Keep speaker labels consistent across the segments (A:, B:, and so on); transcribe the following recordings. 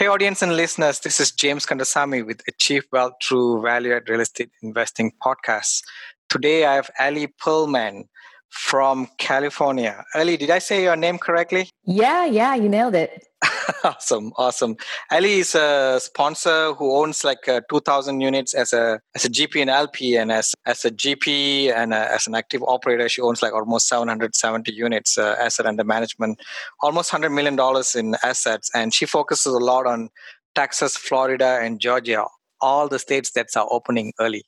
A: Hey, audience and listeners, this is James Kandasamy with Achieve Wealth Through Value Add Real Estate Investing Podcast. Today I have Ellie Perlman from California. Ellie, did I say your name correctly?
B: Yeah, yeah, you nailed it.
A: awesome, awesome. Ellie is a sponsor who owns like uh, 2,000 units as a as a GP and LP, and as as a GP and a, as an active operator, she owns like almost 770 units uh, asset under management, almost 100 million dollars in assets, and she focuses a lot on Texas, Florida, and Georgia, all the states that are opening early.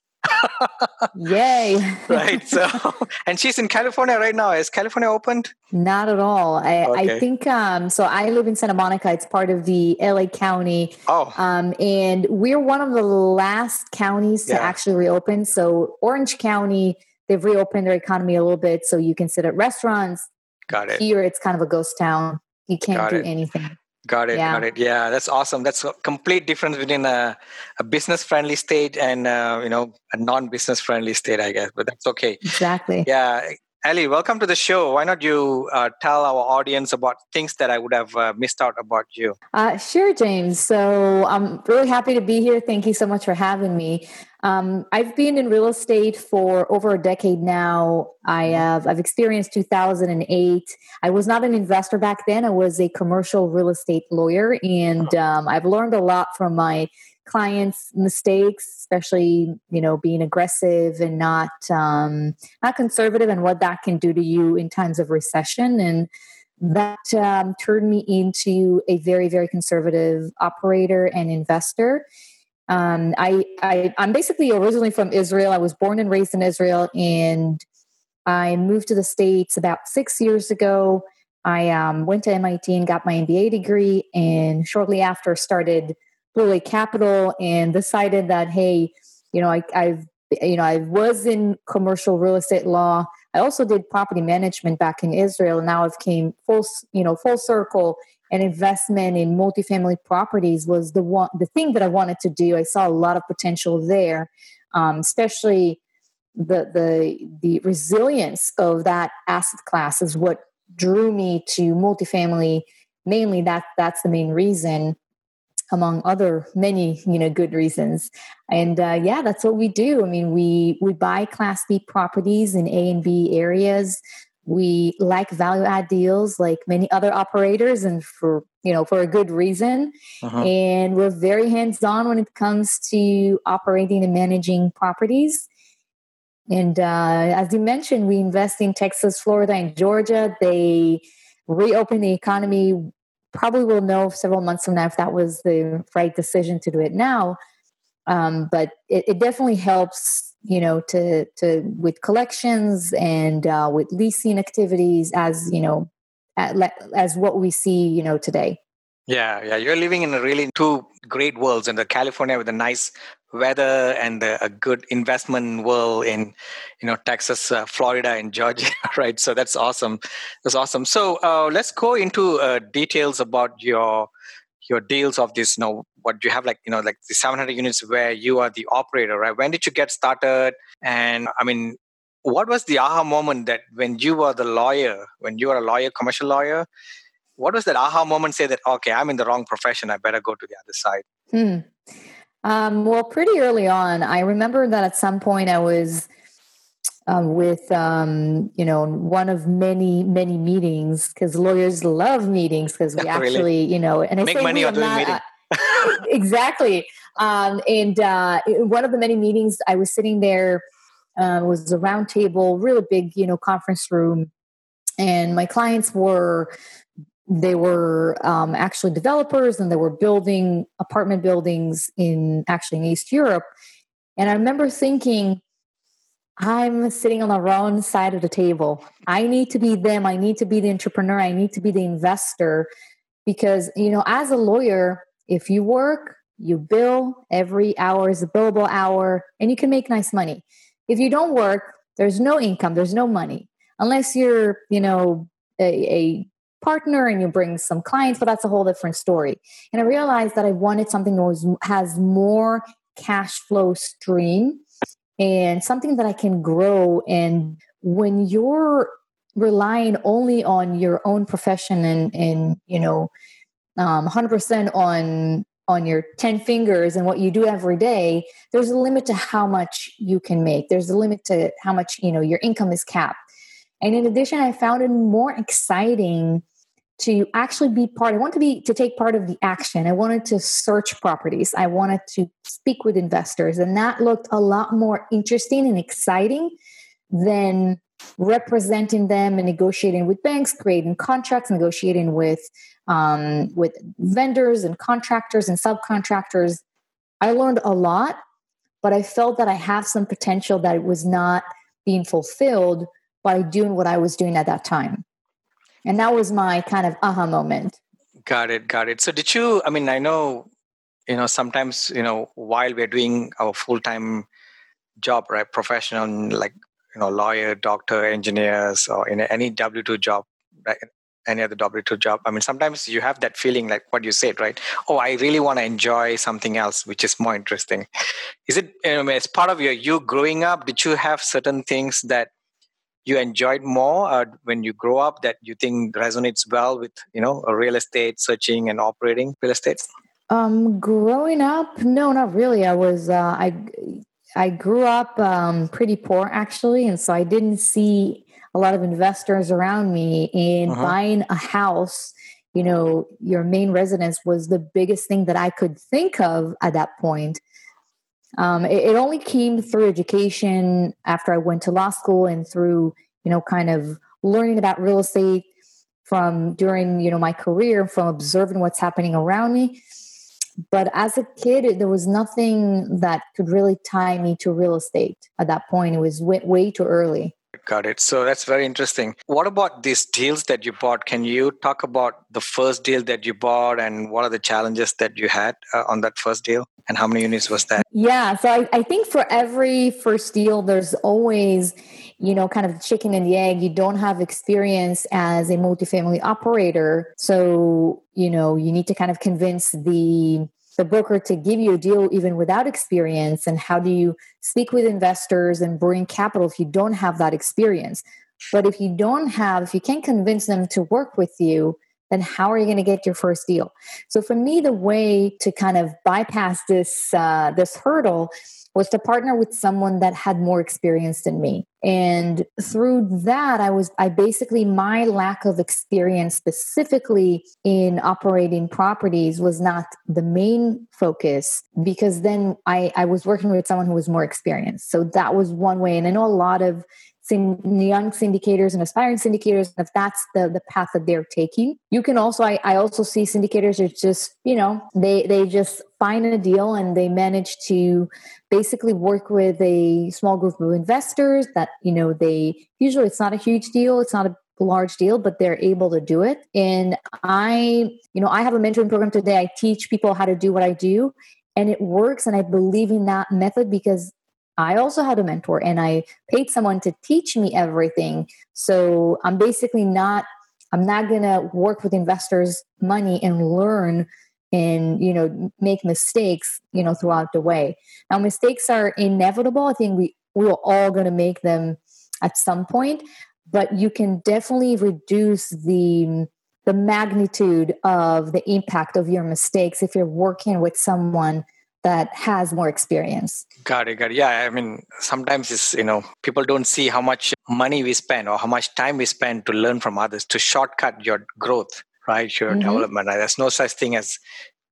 B: Yay.
A: right. So, and she's in California right now. Is California opened?
B: Not at all. I, okay. I think, um, so I live in Santa Monica. It's part of the LA County.
A: Oh.
B: Um, and we're one of the last counties to yeah. actually reopen. So Orange County, they've reopened their economy a little bit. So you can sit at restaurants.
A: Got it.
B: Here, it's kind of a ghost town. You can't Got do it. anything.
A: Got it. Yeah. Got it. Yeah, that's awesome. That's a complete difference between a, a business friendly state and uh, you know a non business friendly state, I guess. But that's okay.
B: Exactly.
A: Yeah. Ellie, welcome to the show. Why not you uh, tell our audience about things that I would have uh, missed out about you?
B: Uh, sure, James. So I'm really happy to be here. Thank you so much for having me. Um, I've been in real estate for over a decade now. I mm-hmm. have I've experienced 2008. I was not an investor back then. I was a commercial real estate lawyer, and um, I've learned a lot from my clients' mistakes, especially you know being aggressive and not um, not conservative, and what that can do to you in times of recession and that um, turned me into a very very conservative operator and investor um, I, I I'm basically originally from Israel. I was born and raised in Israel, and I moved to the states about six years ago. I um, went to MIT and got my MBA degree, and shortly after started Blue Lake Capital and decided that hey, you know, I, I've you know I was in commercial real estate law. I also did property management back in Israel, now I've came full you know full circle and investment in multifamily properties was the one the thing that I wanted to do. I saw a lot of potential there, um, especially the the the resilience of that asset class is what drew me to multifamily. Mainly, that that's the main reason among other many you know good reasons. And uh, yeah that's what we do. I mean we we buy class b properties in a and b areas. We like value add deals like many other operators and for you know for a good reason. Uh-huh. and we're very hands on when it comes to operating and managing properties. And uh, as you mentioned we invest in texas florida and georgia. They reopen the economy probably will know several months from now if that was the right decision to do it now. Um, but it, it definitely helps you know to to with collections and uh, with leasing activities as you know as what we see you know today.
A: Yeah yeah. You're living in a really two great worlds in the california with a nice weather and the, a good investment world in you know texas uh, florida and georgia right? So that's awesome. That's awesome. So uh, let's go into uh, details about your your deals of this you know what you have like you know like the 700 units where you are the operator right? When did you get started? And i mean what was the aha moment that when you were the lawyer when you were a lawyer commercial lawyer what was that aha moment say that okay i'm in the wrong profession i better go to the other side
B: hmm. Um, well pretty early on i remember that at some point i was um, with um, you know one of many many meetings because lawyers love meetings because we actually you know
A: and I make money out of meeting.
B: exactly. Um, and uh, one of the many meetings, I was sitting there. Uh, was a round table, really big, you know, conference room, and my clients were they were um, actually developers and they were building apartment buildings in actually in East Europe. And I remember thinking, I'm sitting on the wrong side of the table. I need to be them. I need to be the entrepreneur. I need to be the investor because, you know, as a lawyer, if you work, you bill, every hour is a billable hour, and you can make nice money. If you don't work, there's no income, there's no money unless you're, you know, a, a partner and you bring some clients, but that's a whole different story. And I realized that I wanted something that was, has more cash flow stream and something that I can grow. And when you're relying only on your own profession and, and you know, um, 100% on on your 10 fingers and what you do every day there's a limit to how much you can make there's a limit to how much you know your income is capped and in addition i found it more exciting to actually be part i want to be to take part of the action. I wanted to search properties. I wanted to speak with investors. And that looked a lot more interesting and exciting than representing them and negotiating with banks creating contracts negotiating with um, with vendors and contractors and subcontractors. I learned a lot but i felt that i have some potential that was not being fulfilled by doing what i was doing at that time and that was my kind of aha moment.
A: Got it got it. So did you i mean i know you know sometimes you know while we're doing our full-time job right professional like you know lawyer doctor engineers or in any w2 job right any other w2 job i mean sometimes you have that feeling like what you said right? Oh i really want to enjoy something else which is more interesting. Is it you know, as part of your you growing up did you have certain things that you enjoyed more uh, when you grow up that you think resonates well with you know a real estate searching and operating real estate
B: um growing up no not really. I was uh, i i grew up um, pretty poor actually and so i didn't see a lot of investors around me in uh-huh. buying a house you know your main residence was the biggest thing that i could think of at that point um, it, it, only came through education after I went to law school and through, you know, kind of learning about real estate from during, you know, my career, from observing what's happening around me. But as a kid, there was nothing that could really tie me to real estate at that point. It was way, way too early.
A: Got it. So that's very interesting. What about these deals that you bought? Can you talk about the first deal that you bought and what are the challenges that you had uh, on that first deal? And how many units was that?
B: Yeah. So I, I think for every first deal, there's always, you know, kind of chicken and the egg. You don't have experience as a multifamily operator. So, you know, you need to kind of convince the the broker to give you a deal even without experience? And how do you speak with investors and bring capital if you don't have that experience? But if you don't have if you can't convince them to work with you then how are you going to get your first deal so for me the way to kind of bypass this uh, this hurdle was to partner with someone that had more experience than me. And through that, I was, I basically, my lack of experience specifically in operating properties was not the main focus because then I, I was working with someone who was more experienced. So that was one way. And I know a lot of young syndicators and aspiring syndicators if that's the, the path that they're taking. You can also I, I also see syndicators are just you know they they just find a deal and they manage to basically work with a small group of investors that you know they usually it's not a huge deal it's not a large deal but they're able to do it. And i you know i have a mentoring program today. I teach people how to do what i do and it works and i believe in that method because I also had a mentor and I paid someone to teach me everything. So I'm basically not I'm not going to work with investors money and learn and you know make mistakes you know throughout the way. Now mistakes are inevitable. I think we we're all going to make them at some point, but you can definitely reduce the the magnitude of the impact of your mistakes if you're working with someone that has more experience.
A: Got it, got it. Yeah, I mean, sometimes it's, you know, people don't see how much money we spend or how much time we spend to learn from others to shortcut your growth, right? Your mm-hmm. development. There's no such thing as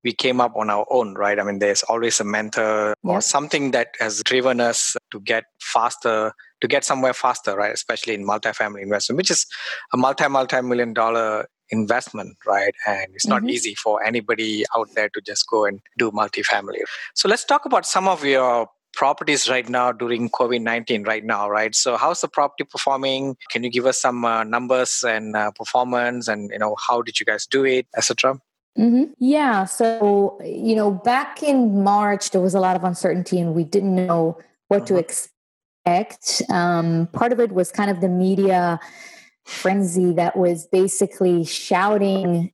A: we came up on our own, right? I mean, there's always a mentor or something that has driven us to get faster, to get somewhere faster, right? Especially in multifamily investment, which is a multi, multi million dollar investment, right? And it's not mm-hmm. easy for anybody out there to just go and do multifamily. So let's talk about some of your properties right now during covid-19 right now right so how's the property performing can you give us some uh, numbers and uh, performance and you know how did you guys do it etc
B: Mm-hmm. Yeah. So, you know, back in March, there was a lot of uncertainty and we didn't know what to mm-hmm. expect. Um, part of it was kind of the media frenzy that was basically shouting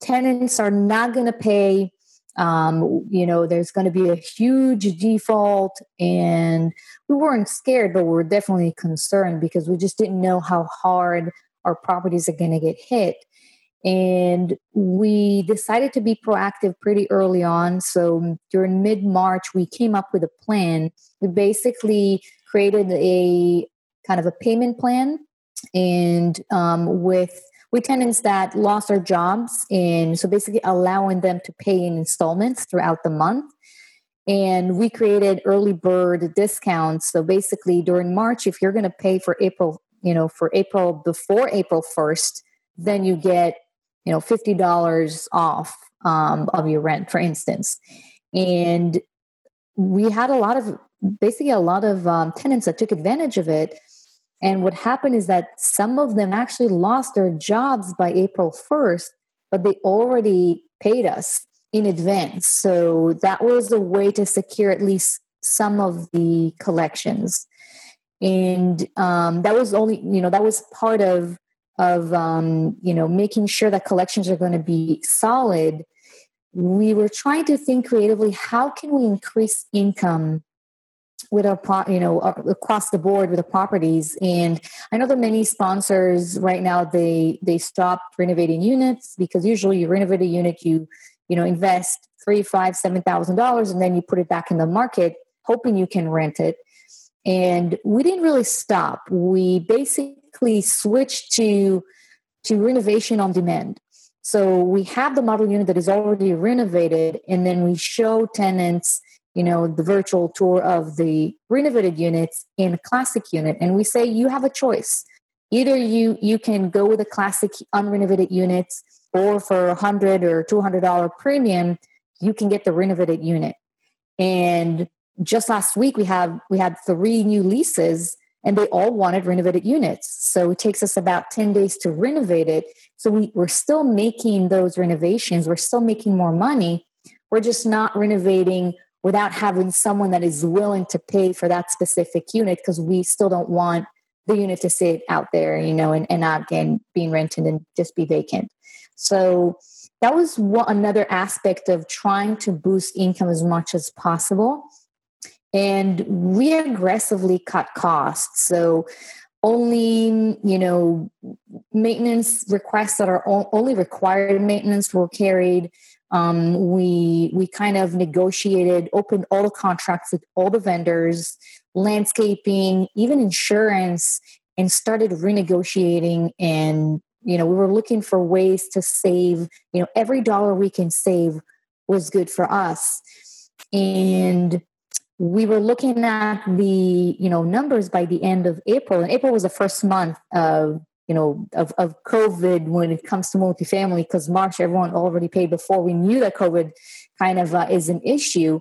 B: tenants are not going to pay. Um, you know, there's going to be a huge default. And we weren't scared, but we were definitely concerned because we just didn't know how hard our properties are going to get hit. And we decided to be proactive pretty early on. So during mid March, we came up with a plan. We basically created a kind of a payment plan and um, with with tenants that lost their jobs and so basically allowing them to pay in installments throughout the month. And we created early bird discounts. So basically during march if you're going to pay for april you know for april before april 1st then you get you know $50 off um, of your rent for instance. And we had a lot of basically a lot of um, tenants that took advantage of it and what happened is that some of them actually lost their jobs by april 1st but they already paid us in advance. So that was a way to secure at least some of the collections. And um, that was only you know that was part of of um, you know making sure that collections are going to be solid. We were trying to think creatively how can we increase income with our pro, you know across the board with the properties. And i know that many sponsors right now they they stop renovating units because usually you renovate a unit you you know invest three five seven thousand dollars and then you put it back in the market hoping you can rent it. And we didn't really stop. We basically switched to to renovation on demand. So we have the model unit that is already renovated, and then we show tenants, you know, the virtual tour of the renovated units in classic unit, and we say you have a choice. Either you you can go with a classic unrenovated units, or for a hundred or two hundred dollar premium, you can get the renovated unit. And just last week we have we had three new leases and they all wanted renovated units. So it takes us about 10 days to renovate it. So we, we're still making those renovations, we're still making more money. We're just not renovating without having someone that is willing to pay for that specific unit because we still don't want the unit to sit out there, you know, and, and not again being rented and just be vacant. So that was one, another aspect of trying to boost income as much as possible and we aggressively cut costs so only you know maintenance requests that are only required maintenance were carried um, we we kind of negotiated opened all the contracts with all the vendors landscaping even insurance and started renegotiating. And you know we were looking for ways to save you know every dollar we can save was good for us. And we were looking at the you know numbers by the end of april and april was the first month of you know of, of covid when it comes to multifamily because march everyone already paid before we knew that covid kind of uh, is an issue.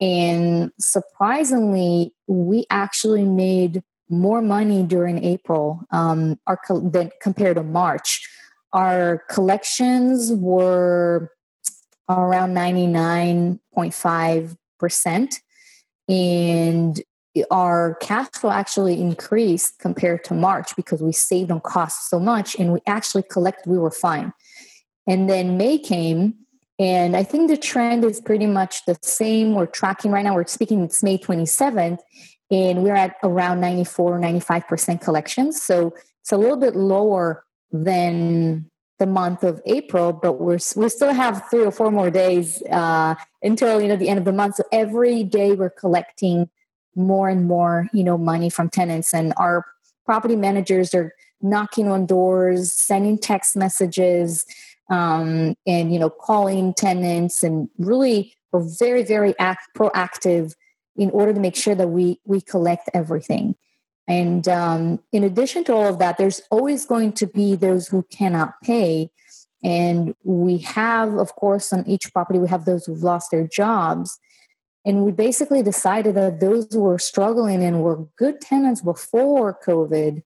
B: And surprisingly we actually made more money during april um, our than compared to march. Our collections were around 99.5 percent. And our cash flow actually increased compared to March because we saved on costs so much and we actually collected, we were fine. And then May came, and I think the trend is pretty much the same. We're tracking right now, we're speaking, it's May 27th, and we're at around 94 95% collections. So it's a little bit lower than the month of April, but we're we still have three or four more days uh, until you know the end of the month. So every day we're collecting more and more you know money from tenants, and our property managers are knocking on doors, sending text messages. um, and you know calling tenants. And really we're very very act, proactive in order to make sure that we we collect everything. And um, in addition to all of that there's always going to be those who cannot pay. And we have of course on each property we have those who've lost their jobs and we basically decided that those who were struggling and were good tenants before covid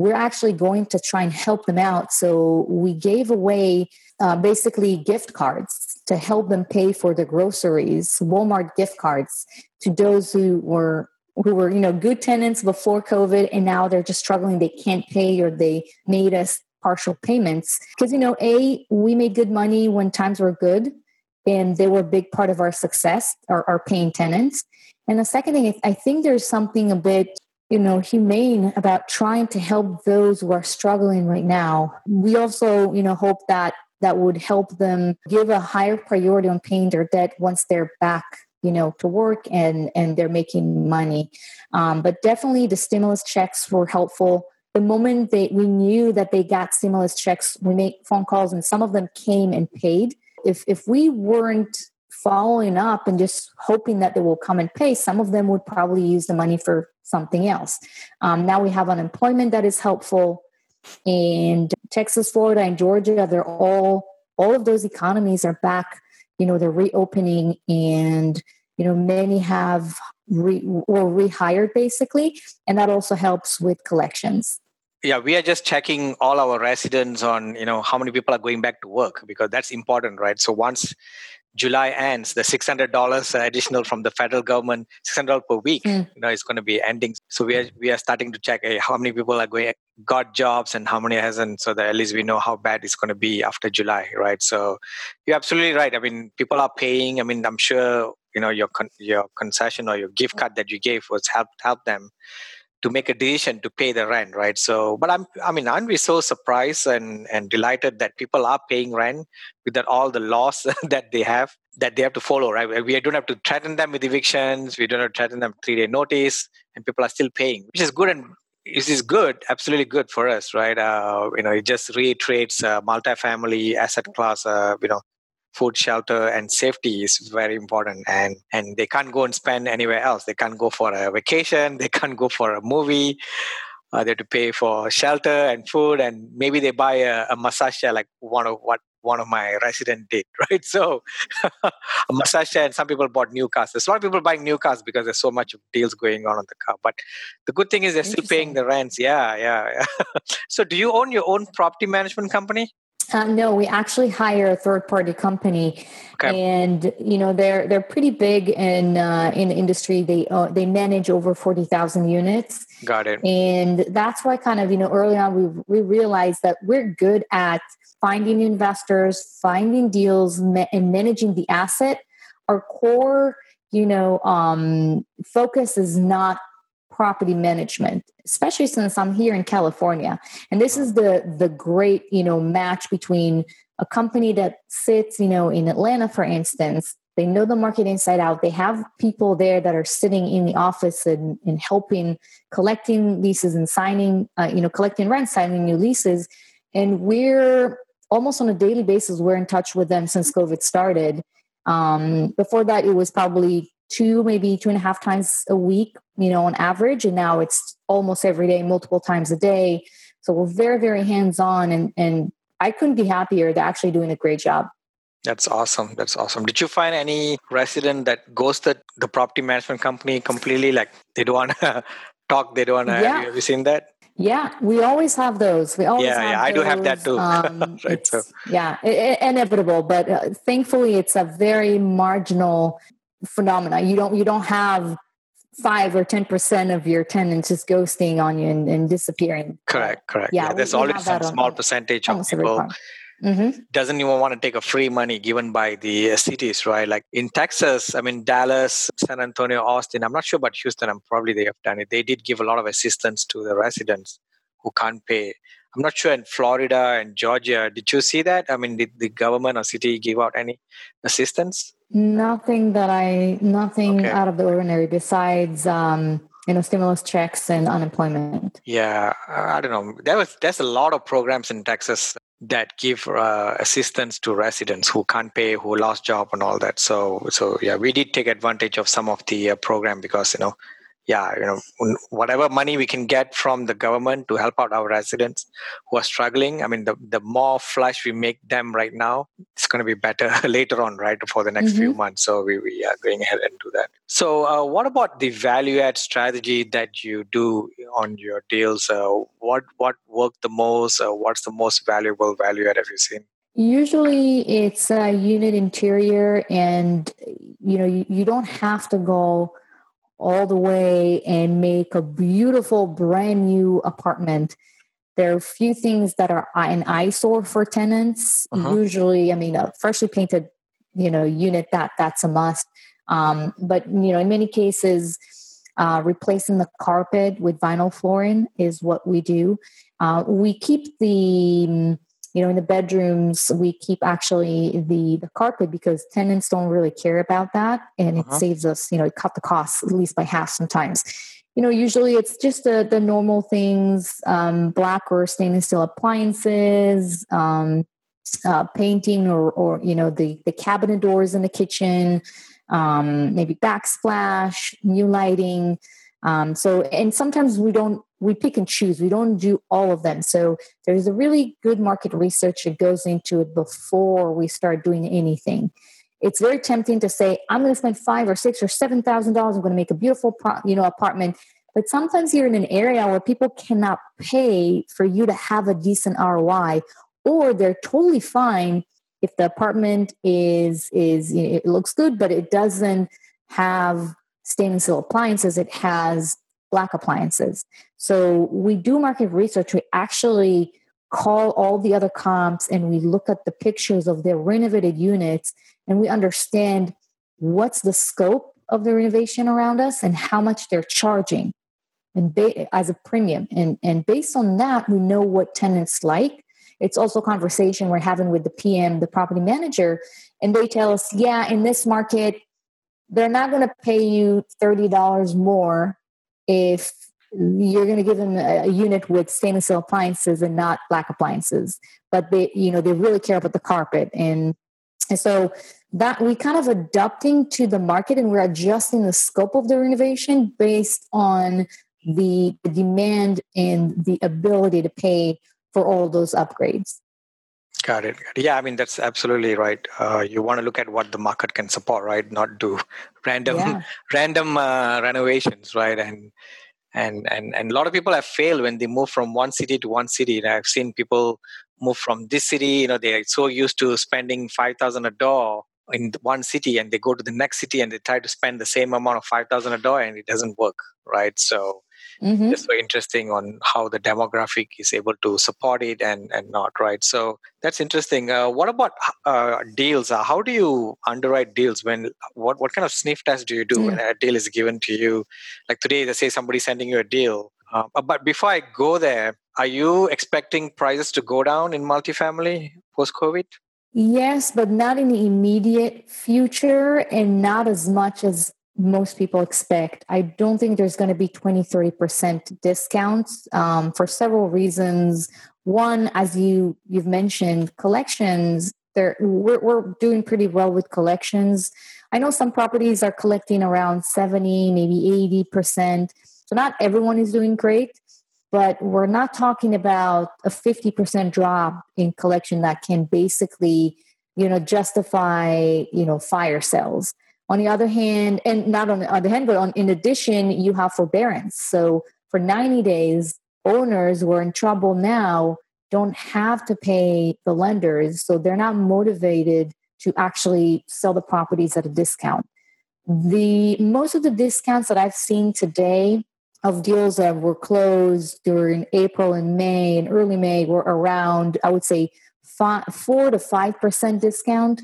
B: we're actually going to try and help them out. So we gave away uh, basically gift cards to help them pay for the groceries walmart gift cards to those who were who were you know good tenants before covid and now they're just struggling. They can't pay or they made us partial payments. Because you know a we made good money when times were good and they were a big part of our success our, our paying tenants. And the second thing is i think there's something a bit you know humane about trying to help those who are struggling right now. We also you know hope that that would help them give a higher priority on paying their debt once they're back you know to work and and they're making money. Um, but definitely the stimulus checks were helpful. The moment they we knew that they got stimulus checks we made phone calls and some of them came and paid if if we weren't following up and just hoping that they will come and pay some of them would probably use the money for something else. Um, now we have unemployment that is helpful and texas florida and georgia they're all all of those economies are back you know they're reopening and you know many have re, or rehired basically. And that also helps with collections
A: yeah we are just checking all our residents on you know how many people are going back to work because that's important right so once July ends, the six hundred dollars additional from the federal government, $600 per week, mm. you know, is going to be ending. So we are we are starting to check hey, how many people are going got jobs and how many hasn't, so that at least we know how bad it's going to be after July, right? So you're absolutely right. I mean, people are paying. I mean, I'm sure you know your con- your concession or your gift card that you gave was helped help them to make a decision to pay the rent, right? So, but I'm, I mean, aren't we so surprised and, and delighted that people are paying rent without all the laws that they have that they have to follow, right? We don't have to threaten them with evictions. We don't have to threaten them three day notice, and people are still paying, which is good and this is good, absolutely good for us, right? Uh, you know, it just reiterates uh, multifamily asset class, uh, you know, food shelter and safety is very important. And and they can't go and spend anywhere else. They can't go for a vacation. They can't go for a movie. Uh, they have to pay for shelter and food. And maybe they buy a, a massage chair like one of what one of my resident did right? So a massage chair and some people bought new cars. There's a lot of people buying new cars because there's so much deals going on on the car. But the good thing is they're still paying the rents. Yeah yeah, yeah. so do you own your own property management company
B: uh, no, we actually hire a third party company, okay. and you know they're they're pretty big in uh, in the industry. They uh, they manage over forty thousand units.
A: Got it.
B: And that's why kind of you know early on we we realized that we're good at finding investors, finding deals, ma- and managing the asset. Our core, you know, um, focus is not property management especially since i'm here in california. And this is the the great you know match between a company that sits you know in atlanta for instance. They know the market inside out. They have people there that are sitting in the office and, and helping collecting leases and signing uh, you know collecting rent signing new leases. And we're almost on a daily basis we're in touch with them since covid started. Um, before that it was probably two, maybe two and a half times a week, you know, on average. And now it's almost every day, multiple times a day. So we're very, very hands on. And, and I couldn't be happier. They're actually doing a great job.
A: That's awesome. That's awesome. Did you find any resident that ghosted the property management company completely? Like they don't want to talk, they don't want to. Yeah. Have you seen that?
B: Yeah, we always have those. We always
A: yeah, yeah. I do have that too.
B: Um, right, so. Yeah, it, it, inevitable, but uh, thankfully, it's a very marginal phenomena. You don't you don't have five or ten percent of your tenants just ghosting on you and, and disappearing.
A: Correct, correct. Yeah, yeah there's always some small percentage of people mm-hmm. doesn't even want to take a free money given by the uh, cities, right? Like in Texas, I mean Dallas, San Antonio, Austin. I'm not sure about Houston. I'm probably they have done it. They did give a lot of assistance to the residents who can't pay. I'm not sure in Florida and Georgia. Did you see that? I mean, did the government or city give out any assistance?
B: Nothing that I, nothing okay. out of the ordinary besides, um, you know, stimulus checks and unemployment.
A: Yeah, I don't know. There was there's a lot of programs in Texas that give uh, assistance to residents who can't pay, who lost job, and all that. So, so yeah, we did take advantage of some of the uh, program because you know yeah, you know, whatever money we can get from the government to help out our residents who are struggling. I mean, the, the more flush we make them right now, it's going to be better later on, right, for the next mm-hmm. few months. So we, we are going ahead and do that. So, uh, what about the value add strategy that you do on your deals? Uh, what what worked the most? Uh, what's the most valuable value add have you seen?
B: Usually, it's a unit interior, and you know, you, you don't have to go all the way and make a beautiful brand new apartment. There are a few things that are an eyesore for tenants. Uh-huh. usually i mean a freshly painted you know unit that that's a must. Um, but you know in many cases uh, replacing the carpet with vinyl flooring is what we do. Uh, we keep the you know in the bedrooms we keep actually the the carpet because tenants don't really care about that. And uh-huh. it saves us you know it cut the cost at least by half sometimes. You know usually it's just the the normal things um, black or stainless steel appliances um, uh, painting or or you know the the cabinet doors in the kitchen um, maybe backsplash new lighting um, so and sometimes we don't we pick and choose. We don't do all of them. So there's a really good market research that goes into it before we start doing anything. It's very tempting to say, I'm going to spend five or six or seven thousand dollars. I'm going to make a beautiful, you know, apartment. But sometimes you're in an area where people cannot pay for you to have a decent ROI, or they're totally fine if the apartment is is you know, it looks good, but it doesn't have stainless steel appliances. It has black appliances. So we do market research. We actually call all the other comps and we look at the pictures of their renovated units and we understand what's the scope of the renovation around us and how much they're charging and ba- as a premium and and based on that we know what tenants like it's also a conversation we're having with the pm the property manager and they tell us yeah in this market they're not going to pay you $30 more if you're going to give them a, unit with stainless steel appliances and not black appliances. But they you know they really care about the carpet. And and so that we kind of adapting to the market and we're adjusting the scope of the renovation based on the, the demand and the ability to pay for all those upgrades
A: Got it. Yeah, I mean that's absolutely right. Uh, you want to look at what the market can support, right? Not do random, yeah. random uh, renovations, right? And and and and a lot of people have failed when they move from one city to one city. I've seen people move from this city. You know, they're so used to spending five thousand a door in one city, and they go to the next city and they try to spend the same amount of five thousand a door, and it doesn't work, right? So mm-hmm. it's very interesting on how the demographic is able to support it and and not right? So that's interesting. Uh, what about uh, deals? Uh, how do you underwrite deals when what what kind of sniff test do you do mm. when a deal is given to you? Like today they say somebody's sending you a deal uh, but before i go there are you expecting prices to go down in multifamily post covid
B: Yes, but not in the immediate future and not as much as most people expect. I don't think there's going to be 20, 30% discounts um, for several reasons. One, as you, you've mentioned, collections, we're, we're doing pretty well with collections. I know some properties are collecting around 70, maybe 80%. So not everyone is doing great, but we're not talking about a 50% drop in collection that can basically, you know, justify, you know, fire sales. On the other hand, and not on the other hand, but on, in addition, you have forbearance. So for 90 days, owners who are in trouble now don't have to pay the lenders. So they're not motivated to actually sell the properties at a discount. The most of the discounts that I've seen today of deals that were closed during April and May and early May were around, I would say, five, four to five percent discount.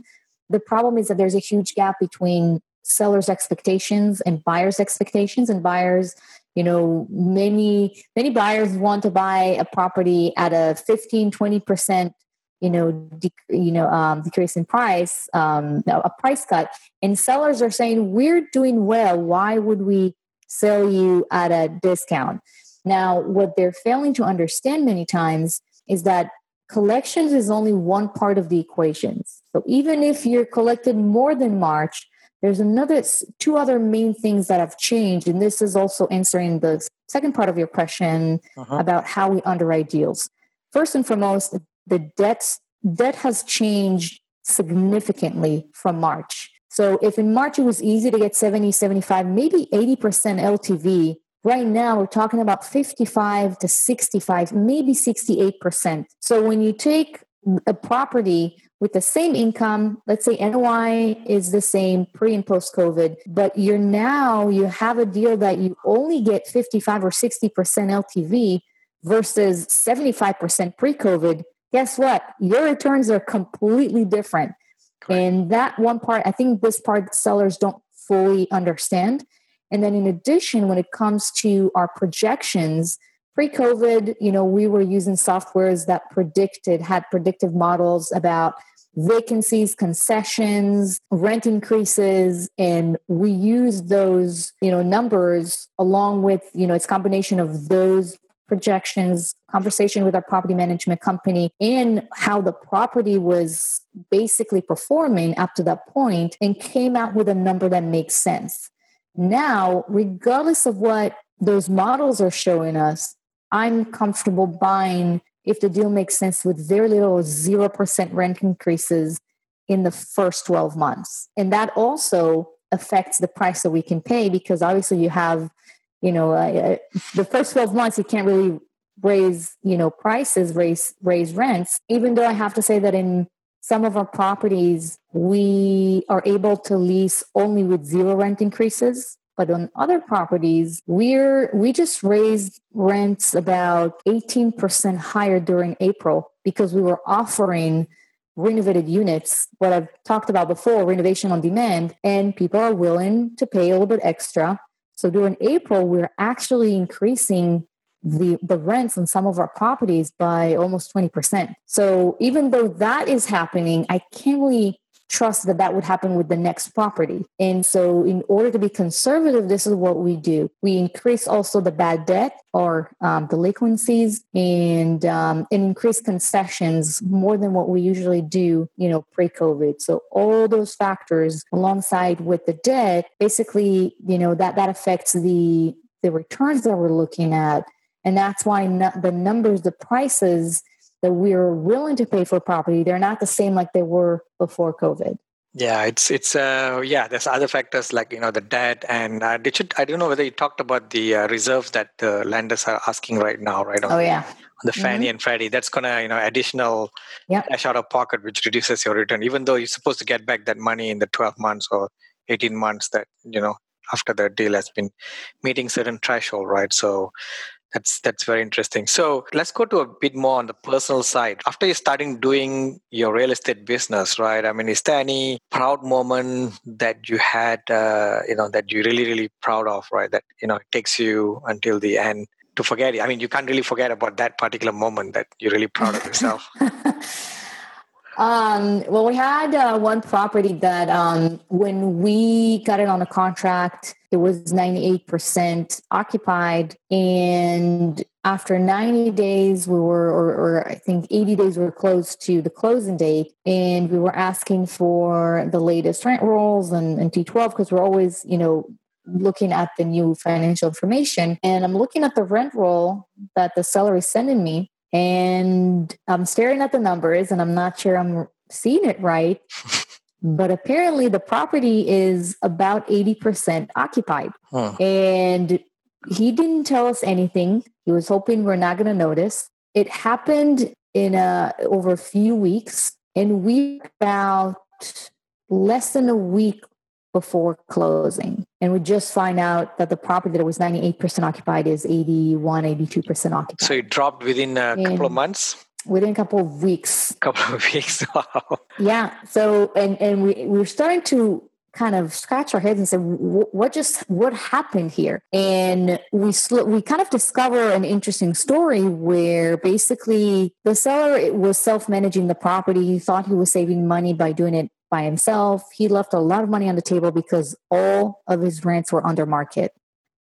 B: The problem is that there's a huge gap between sellers' expectations and buyers' expectations, and buyers you know many many buyers want to buy a property at a 15 20% you know de- you know um, decrease in price um, a price cut. And sellers are saying we're doing well. Why would we sell you at a discount? Now what they're failing to understand many times is that collections is only one part of the equations. So even if you're collected more than March, there's another two other main things that have changed, and this is also answering the second part of your question uh-huh. about how we underwrite deals. First and foremost, the debts debt has changed significantly from March. So if in March it was easy to get 70, 75, maybe 80% LTV, right now we're talking about 55 to 65, maybe 68%. So when you take a property with the same income, let's say NOI is the same pre and post COVID, but you're now, you have a deal that you only get 55 or 60% LTV versus 75% pre COVID, guess what? Your returns are completely different. Correct. And that one part, I think this part sellers don't fully understand. And then in addition, when it comes to our projections, pre-covid you know we were using softwares that predicted had predictive models about vacancies concessions rent increases and we use those you know numbers along with you know it's combination of those projections conversation with our property management company and how the property was basically performing up to that point and came out with a number that makes sense now regardless of what those models are showing us I'm comfortable buying if the deal makes sense with very little 0% rent increases in the first 12 months. And that also affects the price that we can pay because obviously you have, you know, uh, the first 12 months you can't really raise, you know, prices, raise raise rents. Even though I have to say that in some of our properties we are able to lease only with zero rent increases but on other properties, we're we just raised rents about 18% higher during April because we were offering renovated units, what I've talked about before, renovation on demand, and people are willing to pay a little bit extra. So during April, we're actually increasing the, the rents on some of our properties by almost 20%. So even though that is happening, I can't really trust that that would happen with the next property. And so, in order to be conservative, this is what we do. We increase also the bad debt or um, delinquencies and, um, and increase concessions more than what we usually do, you know, pre-COVID. So all those factors alongside with the debt, basically, you know, that that affects the the returns that we're looking at. And that's why the numbers, the prices that we're willing to pay for property they're not the same like they were before covid
A: yeah it's it's uh yeah there's other factors like you know the debt and uh, did you i don't know whether you talked about the uh, reserves that the lenders are asking right now right
B: on oh yeah
A: on the Fannie mm-hmm. and Freddie, that's gonna you know additional
B: yep.
A: cash out of pocket, which reduces your return. Even though you're supposed to get back that money in the 12 months or 18 months that you know after the deal has been meeting certain threshold, right? So that's that's very interesting. So let's go to a bit more on the personal side. After you're starting doing your real estate business, right? I mean, is there any proud moment that you had, uh, you know, that you're really really proud of, right? That you know takes you until the end to forget it. I mean, you can't really forget about that particular moment that you're really proud of yourself.
B: Um, well, we had uh, one property that um, when we got it on a contract, it was 98% occupied. And after 90 days, we were, or, or, I think 80 days, we were close to the closing date. And we were asking for the latest rent rolls and, and T12 because we're always, you know, looking at the new financial information. And I'm looking at the rent roll that the seller is sending me and I'm staring at the numbers and I'm not sure I'm seeing it right. but apparently the property is about 80% occupied. Huh. And he didn't tell us anything. He was hoping we're not going to notice. It happened in a, over a few weeks and we about less than a week before closing. And we just find out that the property that was 98% occupied is 81, 82% occupied.
A: So it dropped within a couple of months?
B: Within a couple of weeks.
A: Couple of weeks. Wow.
B: Yeah. So, and, and we, we were starting to kind of scratch our heads and say, what just, what happened here? And we, sl- we kind of discover an interesting story where basically the seller was self-managing the property. He thought he was saving money by doing it by himself. He left a lot of money on the table because all of his rents were under market.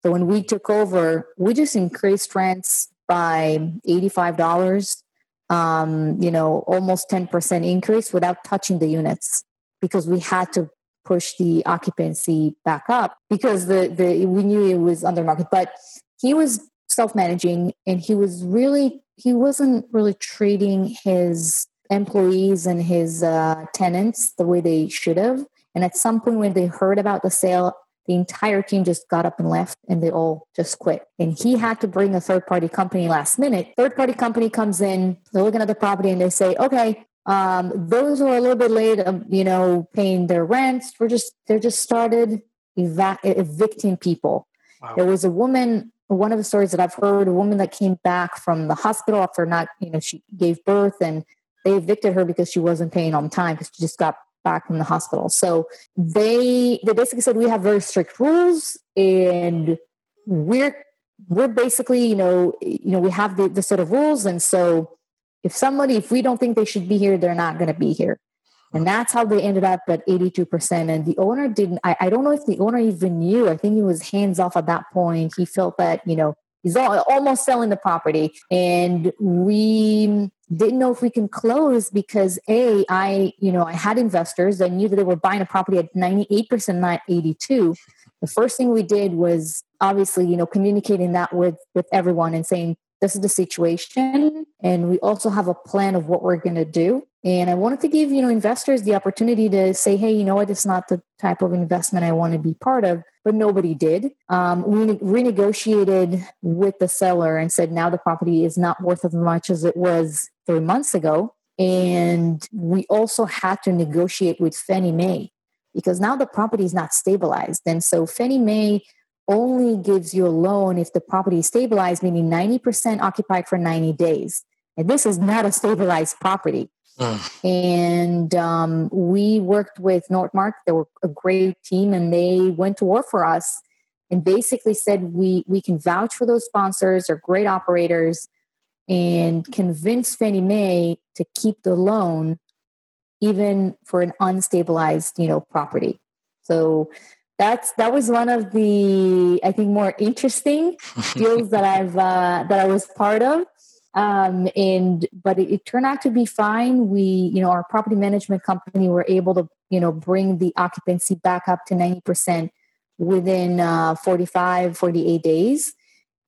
B: So when we took over, we just increased rents by $85 um, you know, almost 10% increase without touching the units because we had to push the occupancy back up because the, the we knew it was under market. But he was self-managing and he was really he wasn't really treating his employees and his uh, tenants the way they should have. And at some point, when they heard about the sale, the entire team just got up and left and they all just quit. And he had to bring a third party company last minute. Third party company comes in, they're looking at the property and they say, okay, um, those who are a little bit late, um, you know, paying their rents, we're just, they're just started evicting people. Wow. There was a woman, one of the stories that I've heard, a woman that came back from the hospital after not, you know, she gave birth and they evicted her because she wasn't paying on time because she just got back from the hospital. So they they basically said we have very strict rules and we're we're basically, you know, you know, we have the, the set of rules. And so if somebody, if we don't think they should be here, they're not to be here. And that's how they ended up at 82%. And the owner didn't, I, I don't know if the owner even knew. I think he was hands off at that point. He felt that, you know, he's almost selling the property. And we didn't know if we can close because a i you know i had investors i knew that they were buying a property at 98% not 82 the first thing we did was obviously you know communicating that with with everyone and saying this is the situation and we also have a plan of what we're going to do and i wanted to give you know investors the opportunity to say hey you know what it's not the type of investment i want to be part of but nobody did. Um, we renegotiated with the seller and said now the property is not worth as much as it was three months ago. And we also had to negotiate with Fannie Mae because now the property is not stabilized. And so Fannie Mae only gives you a loan if the property is stabilized, meaning 90% occupied for 90 days. And this is not a stabilized property. Mm. And um, we worked with Northmarq. They were a great team, and they went to war for us and basically said we we can vouch for those sponsors. They're great operators, and convince Fannie Mae to keep the loan even for an unstabilized, you know, property. So that's that was one of the I think more interesting deals that I've uh, that I was part of. Um, and but it, it, turned out to be fine. We you know our property management company were able to you know bring the occupancy back up to 90% within uh, 45 48 days.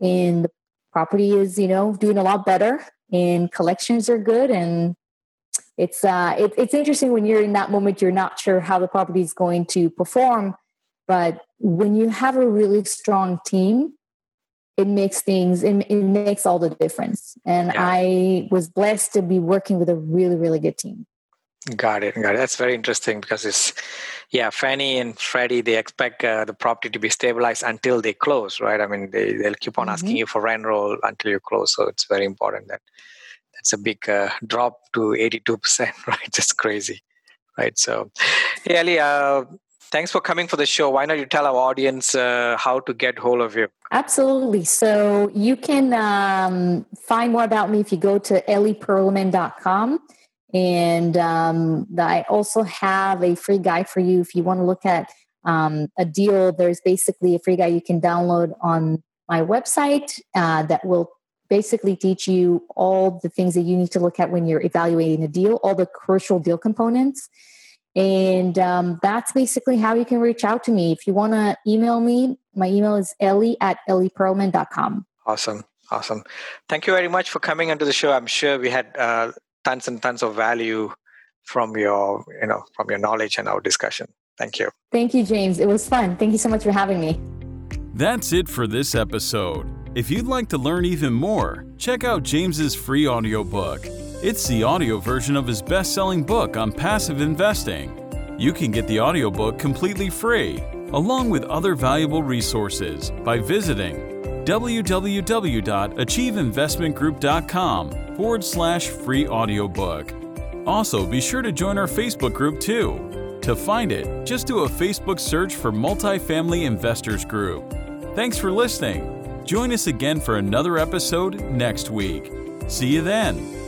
B: And the property is you know doing a lot better and collections are good. And it's uh it, it's interesting when you're in that moment you're not sure how the property is going to perform but when you have a really strong team it makes things it, it makes all the difference. And yeah. i was blessed to be working with a really really good team.
A: Got it got it. That's very interesting because it's yeah fannie and freddie they expect uh, the property to be stabilized until they close right? I mean they, they'll keep on asking mm-hmm. you for rent roll until you close. So it's very important that that's a big uh, drop to 82% right? Just crazy right? So yeah Ellie, uh, thanks for coming for the show. Why don't you tell our audience uh, how to get hold of you?
B: Absolutely. So you can um, find more about me if you go to ellieperlman.com. And um, I also have a free guide for you if you want to look at um, a deal. There's basically a free guide you can download on my website uh, that will basically teach you all the things that you need to look at when you're evaluating a deal, all the crucial deal components. And um, that's basically how you can reach out to me. If you want to email me, my email is ellie at ellieperlman.com.
A: Awesome. Awesome. Thank you very much for coming onto the show. I'm sure we had uh, tons and tons of value from your, you know, from your knowledge and our discussion. Thank you.
B: Thank you, James. It was fun. Thank you so much for having me.
C: That's it for this episode. If you'd like to learn even more, check out James's free audiobook it's the audio version of his best selling book on passive investing. You can get the audiobook completely free, along with other valuable resources, by visiting www.achieveinvestmentgroup.com forward slash free audiobook. Also, be sure to join our Facebook group too. To find it, just do a Facebook search for Multifamily Investors Group. Thanks for listening. Join us again for another episode next week. See you then.